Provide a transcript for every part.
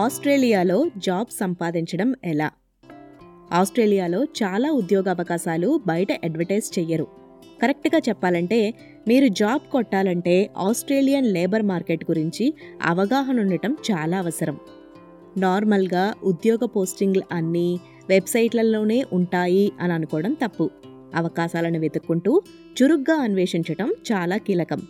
ఆస్ట్రేలియాలో జాబ్ సంపాదించడం ఎలా? ఆస్ట్రేలియాలో చాలా ఉద్యోగ అవకాశాలు బయట అడ్వర్టైజ్ చెయ్యరు. కరెక్ట్గా చెప్పాలంటే మీరు జాబ్ కొట్టాలంటే ఆస్ట్రేలియన్ లేబర్ మార్కెట్ గురించి అవగాహన ఉండటం చాలా అవసరం. నార్మల్గా ఉద్యోగ పోస్టింగ్లు అన్నీ వెబ్సైట్లలోనే ఉంటాయి అని అనుకోవడం తప్పు. అవకాశాలను వెతుక్కుంటూ చురుగ్గా అన్వేషించటం చాలా కీలకం.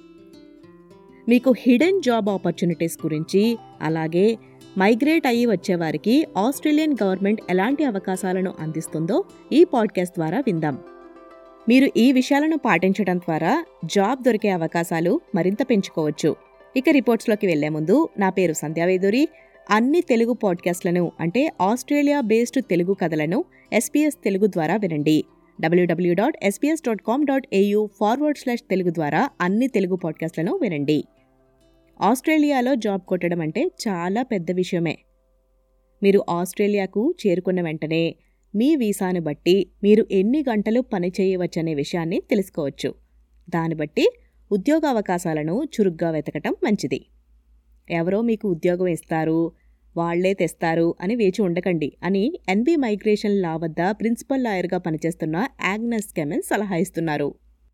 మీకు హిడెన్ జాబ్ ఆపర్చునిటీస్ గురించి అలాగే మైగ్రేట్ అయ్యి వచ్చేవారికి ఆస్ట్రేలియన్ గవర్నమెంట్ ఎలాంటి అవకాశాలను అందిస్తుందో ఈ పాడ్కాస్ట్ ద్వారా విందాం. మీరు ఈ విషయాలను పాటించడం ద్వారా జాబ్ దొరికే అవకాశాలు మరింత పెంచుకోవచ్చు. ఇక రిపోర్ట్స్లోకి వెళ్ళే ముందు నా పేరు సంధ్యావేదూరి అన్ని తెలుగు పాడ్కాస్ట్లను అంటే ఆస్ట్రేలియా బేస్డ్ తెలుగు కథలను ఎస్పీఎస్ తెలుగు ద్వారా వినండి. W W dot SBS dot com dot AU forward slash Telugu ద్వారా అన్ని తెలుగు పాడ్కాస్ట్లను వినండి. ఆస్ట్రేలియాలో జాబ్ కొట్టడం అంటే చాలా పెద్ద విషయమే. మీరు ఆస్ట్రేలియాకు చేరుకున్న వెంటనే మీ వీసాను బట్టి మీరు ఎన్ని గంటలు పని చేయవచ్చనే విషయాన్ని తెలుసుకోవచ్చు. దాన్ని బట్టి ఉద్యోగ అవకాశాలను చురుగ్గా వెతకటం మంచిది. ఎవరో మీకు ఉద్యోగం ఇస్తారు వాళ్ళే తెస్తారు అని వేచి ఉండకండి అని ఎన్బి మైగ్రేషన్ లా వద్ద ప్రిన్సిపల్ లాయర్గా పనిచేస్తున్న యాగ్నస్ కెమెన్ సలహా ఇస్తున్నారు.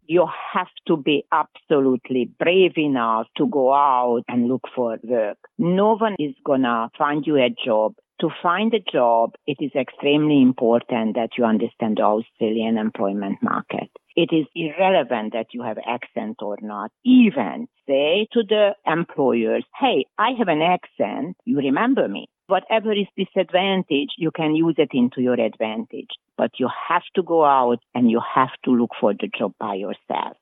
You have to be absolutely brave enough to go out and look for work. No one is gonna find you a job. To find a job, it is extremely important that you understand the Australian employment market. It is irrelevant that you have accent or not. Even say to the employers, hey, I have an accent. You remember me. Whatever is disadvantage, you can use it into your advantage. But you have to go out and you have to look for the job by yourself.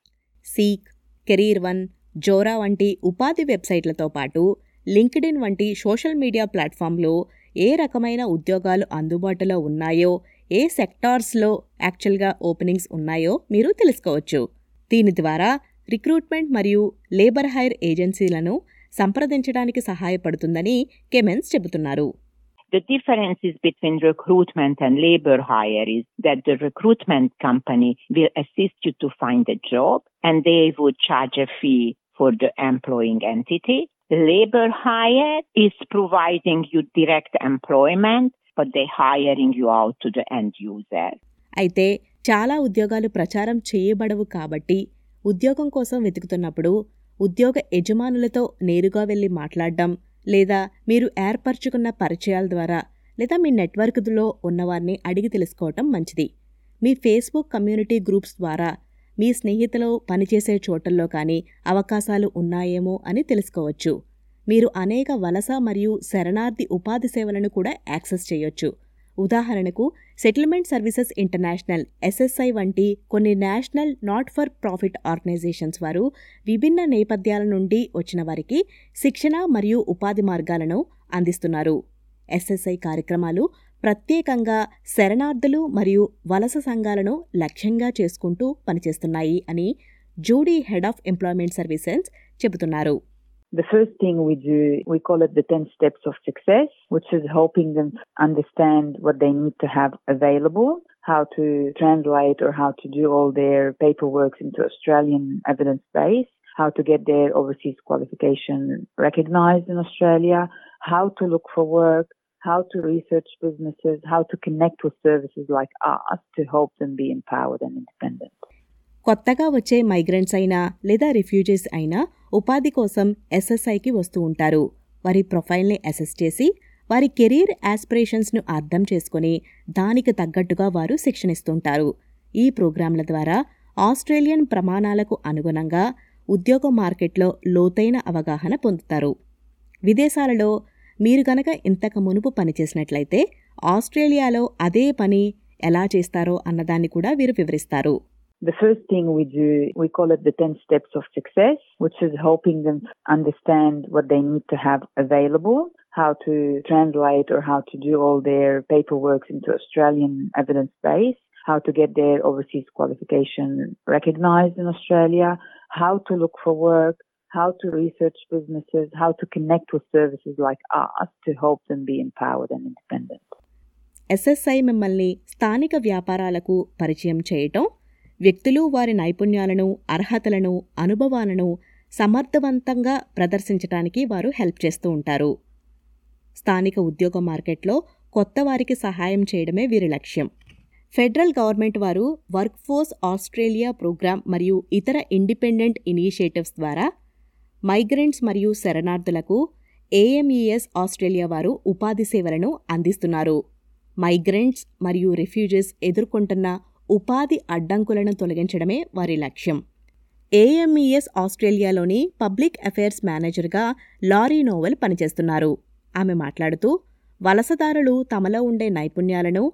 Seek CareerOne Jora వంటి ఉపాధి వెబ్సైట్లతో పాటు LinkedIn వంటి social media ప్లాట్ఫామ్లో ఏ రకమైన ఉద్యోగాలు అందుబాటులో ఉన్నాయో ఏ సెక్టార్స్లో యాక్చువల్గా ఓపెనింగ్స్ ఉన్నాయో మీరు తెలుసుకోవచ్చు దీని ద్వారా రిక్రూట్మెంట్ మరియు లేబర్ హైర్ ఏజెన్సీలను సంప్రదించడానికి సహాయపడుతుందని కెమెన్స్ చెబుతున్నారు The differences between recruitment and labor hire is that the recruitment company will assist you to find a job and they would charge a fee for the employing entity. Labor hire is providing you direct employment, but they're hiring you out to the end user. అయితే చాలా ఉద్యోగాలు ప్రచారం చేయబడవు కాబట్టి ఉద్యోగం కోసం వెతుకుతున్నప్పుడు ఉద్యోగ యజమానులతో నేరుగా వెళ్ళి మాట్లాడడం లేదా మీరు ఏర్పరచుకున్న పరిచయాల ద్వారా లేదా మీ నెట్వర్క్లో ఉన్నవారిని అడిగి తెలుసుకోవటం మంచిది. మీ ఫేస్బుక్ కమ్యూనిటీ గ్రూప్స్ ద్వారా మీ స్నేహితులు పనిచేసే చోటల్లో కానీ అవకాశాలు ఉన్నాయేమో అని తెలుసుకోవచ్చు. మీరు అనేక వలస మరియు శరణార్థి ఉపాధి సేవలను కూడా యాక్సెస్ చేయొచ్చు. ఉదాహరణకు సెటిల్మెంట్ సర్వీసెస్ ఇంటర్నేషనల్ ఎస్ఎస్ఐ వంటి కొన్ని national not for profit organisations వారు విభిన్న నేపథ్యాల నుండి వచ్చిన వారికి శిక్షణ మరియు ఉపాధి మార్గాలను అందిస్తున్నారు. ఎస్ఎస్ఐ కార్యక్రమాలు ప్రత్యేకంగా శరణార్థులు మరియు వలస సంఘాలను లక్ష్యంగా చేసుకుంటూ పనిచేస్తున్నాయి అని Judy head of employment services చెబుతున్నారు. The first thing we do, we call it the 10 steps of success, which is helping them understand what they need to have available, how to translate or how to do all their paperwork into Australian evidence base, how to get their overseas qualification recognized in Australia, how to look for work, how to research businesses, how to connect with services like us to help them be empowered and independent. కొత్తగా వచ్చే migrants అయినా లేదా refugees అయినా ఉపాధి కోసం ఎస్ఎస్ఐకి వస్తూ ఉంటారు. వారి ప్రొఫైల్ని అసెస్ చేసి వారి కెరీర్ యాస్పిరేషన్స్ను అర్థం చేసుకొని దానికి తగ్గట్టుగా వారు శిక్షణ ఇస్తుంటారు ఈ ప్రోగ్రాంల ద్వారా ఆస్ట్రేలియన్ ప్రమాణాలకు అనుగుణంగా ఉద్యోగ మార్కెట్లో లోతైన అవగాహన పొందుతారు. విదేశాలలో మీరు గనక ఇంతకు మునుపు పనిచేసినట్లయితే ఆస్ట్రేలియాలో అదే పని ఎలా చేస్తారో అన్నదాన్ని కూడా వీరు వివరిస్తారు. The first thing we do, we call it the 10 steps of success, which is helping them understand what they need to have available, how to translate or how to do all their paperwork into Australian evidence base, how to get their overseas qualification recognized in Australia, how to look for work, how to research businesses, how to connect with services like us to help them be empowered and independent. SSI మిమ్మల్ని స్థానిక వ్యాపారాలకు పరిచయం చేయటం వ్యక్తులు వారి నైపుణ్యాలను అర్హతలను అనుభవాలను సమర్థవంతంగా ప్రదర్శించటానికి వారు హెల్ప్ చేస్తూ ఉంటారు. స్థానిక ఉద్యోగ మార్కెట్లో కొత్త వారికి సహాయం చేయడమే వీరి లక్ష్యం. ఫెడరల్ గవర్నమెంట్ వారు వర్క్ ఫోర్స్ ఆస్ట్రేలియా ప్రోగ్రాం మరియు ఇతర ఇండిపెండెంట్ ఇనిషియేటివ్స్ ద్వారా మైగ్రెంట్స్ మరియు శరణార్థులకు ఏఎంఈఎస్ ఆస్ట్రేలియా వారు ఉపాధి సేవలను అందిస్తున్నారు. మైగ్రెంట్స్ మరియు రిఫ్యూజీస్ ఎదుర్కొంటున్న ఉపాధి అడ్డంకులను తొలగించడమే వారి లక్ష్యం. ఏఎంఈఎస్ ఆస్ట్రేలియాలోని పబ్లిక్ అఫైర్స్ మేనేజర్గా లారీ నోవెల్ పనిచేస్తున్నారు. ఆమె మాట్లాడుతూ వలసదారులు తమలో ఉండే నైపుణ్యాలను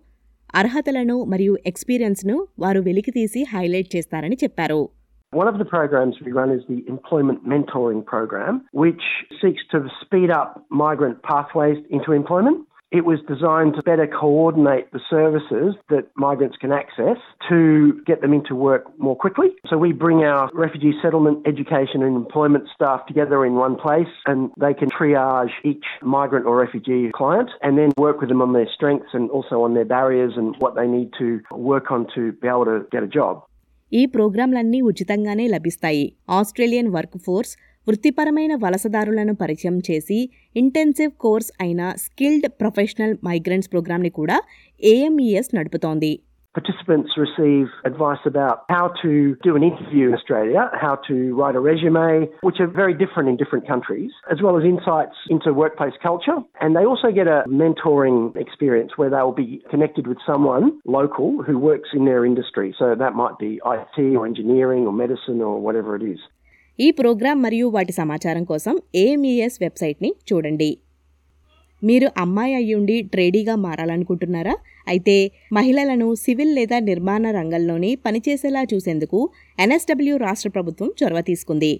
అర్హతలను మరియు ఎక్స్పీరియన్స్ను వారు వెలికితీసి హైలైట్ చేస్తారని చెప్పారు. One of the programs we run is the Employment Mentoring Program, which seeks to speed up migrant pathways into employment. It was designed to better coordinate the services that migrants can access to get them into work more quickly. So we bring our refugee settlement, education and employment staff together in one place and they can triage each migrant or refugee client and then work with them on their strengths and also on their barriers and what they need to work on to be able to get a job. ఈ ప్రోగ్రాంలన్నీ ఉచితంగానే లభిస్తాయి Australian work force వృత్తిపరమైన వలసదారులను పరిచయం చేసి intensive course అయిన skilled professional migrants ప్రోగ్రాంని కూడా AMES నడుపుతోంది Participants receive advice about how to do an interview in Australia, how to write a resume, which are very different in different countries, as well as insights into workplace culture. And they also get a mentoring experience where they will be connected with someone local who works in their industry. So that might be IT or engineering or medicine or whatever it is. ఈ programme మరియు వాటి సమాచారం కోసం AMES వెబ్సైట్ని చూడండి. మీరు అమ్మాయి అయ్యుండి ట్రేడీగా మారాలనుకుంటున్నారా? అయితే మహిళలను సివిల్ లేదా నిర్మాణ రంగంలోని పనిచేసేలా చూసేందుకు ఎన్ఎస్డబ్ల్యూ రాష్ట్ర ప్రభుత్వం చొరవ తీసుకుంది.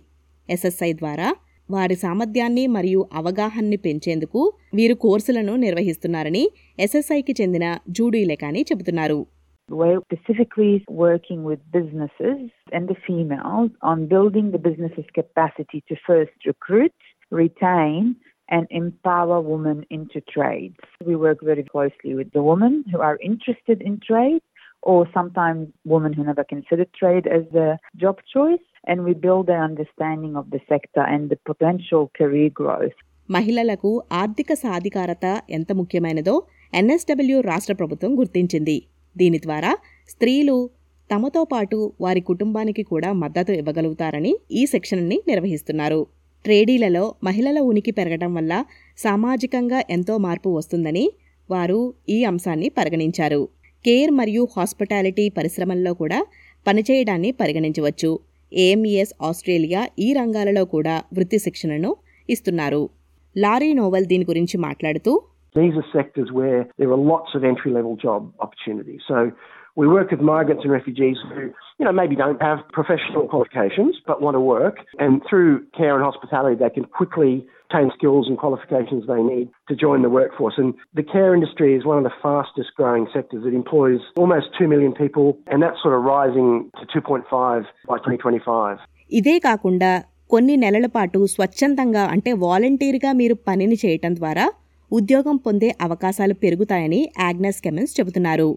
ఎస్ఎస్ఐ ద్వారా వారి సామర్థ్యాన్ని మరియు అవగాహనని పెంచేందుకు వీరు కోర్సులను నిర్వహిస్తున్నారని ఎస్ఎస్ఐకి చెందిన జూడీ లెకాని చెబుతున్నారు. We're specifically working with businesses and the females on building the business's capacity to first recruit, retain, and empower women into trades. We work very closely with the women who are interested in trade or sometimes women who never considered trade as a job choice. And we build their understanding of the sector and the potential career growth. మహిళలకు ఆర్థిక సాధికారత ఎంత ముఖ్యమైనదో NSW రాష్ట్ర ప్రభుత్వం గుర్తించింది దీని ద్వారా స్త్రీలు తమతో పాటు వారి కుటుంబానికి కూడా మద్దతు ఇవ్వగలుగుతారని ఈ సెక్షన్ని నిర్వహిస్తున్నారు. ట్రేడీలలో మహిళల ఉనికి పెరగడం వల్ల సామాజికంగా ఎంతో మార్పు వస్తుందని వారు ఈ అంశాన్ని పరిగణించారు. కేర్ మరియు హాస్పిటాలిటీ పరిశ్రమల్లో కూడా పనిచేయడాన్ని పరిగణించవచ్చు. ఏఎంఈఎస్ ఆస్ట్రేలియా ఈ రంగాలలో కూడా వృత్తి శిక్షణను ఇస్తున్నారు. లారీ నోవెల్ దీని గురించి మాట్లాడుతూ These are sectors where there are lots of entry level job opportunities. So we work with migrants and refugees who, you know, maybe don't have professional qualifications but want to work. And through care and hospitality, they can quickly obtain skills and qualifications they need to join the workforce. And the care industry is one of the fastest growing sectors. It employs almost 2 million people, and that's sort of rising to 2.5 by 2025. ఇదే కాకుండా కొన్ని నెలల పాటు స్వచ్ఛందంగా అంటే వాలంటీర్గా మీరు పనిని చేయటం ద్వారా ఉద్యోగం పొందే అవకాశాలు పెరుగుతాయని ఆగ్నెస్ కెమెన్స్ చెబుతున్నారు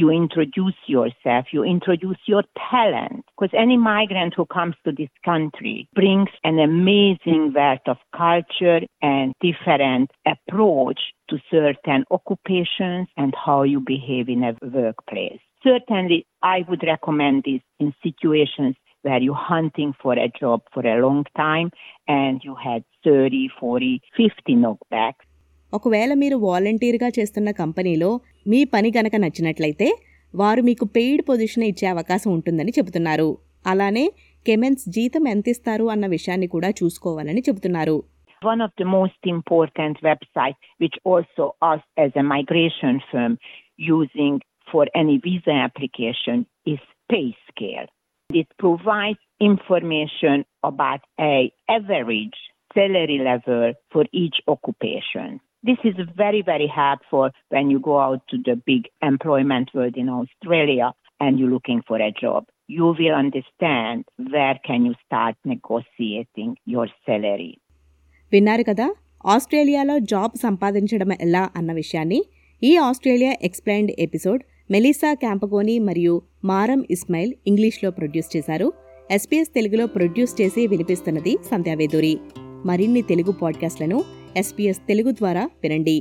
you introduce yourself, you introduce your talent. Because any migrant who comes to this country brings an amazing wealth of culture and different approach to certain occupations and how you behave in a workplace. Certainly, I would recommend this in situations where you're hunting for a job for a long time and you had 30, 40, 50 knockbacks. ఒకవేళ మీరు వాలంటీర్గా చేస్తున్న కంపెనీలో మీ పని గనక నచ్చినట్లయితే వారు మీకు పెయిడ్ పొజిషన్ ఇచ్చే అవకాశం ఉంటుందని చెబుతున్నారు అలానే కెమెన్స్ జీతం ఎంత ఇస్తారు అన్న విషయాన్ని కూడా చూసుకోవాలని చెబుతున్నారు One of the most important websites, which also us as a migration firm using for any visa application, is PayScale. It provides information about a average salary level for each occupation. This is very, very helpful when you go out to the big employment world in Australia and you're looking for a job. You will understand where can you start negotiating your salary. విన్నారు కదా ఆస్ట్రేలియాలో job సంపాదించడం ఎలా అన్న విషయాన్ని ఈ Australia explained episode Melissa క్యాంపగోని మరియు మారం ఇస్మాయిల్ ఇంగ్లీష్లో ప్రొడ్యూస్ చేశారు ఎస్పీఎస్ తెలుగులో ప్రొడ్యూస్ చేసి వినిపిస్తున్నది సంధ్యావేదూరి మరిన్ని తెలుగు పాడ్కాస్ట్లను ఎస్పీఎస్ తెలుగు ద్వారా వినండి.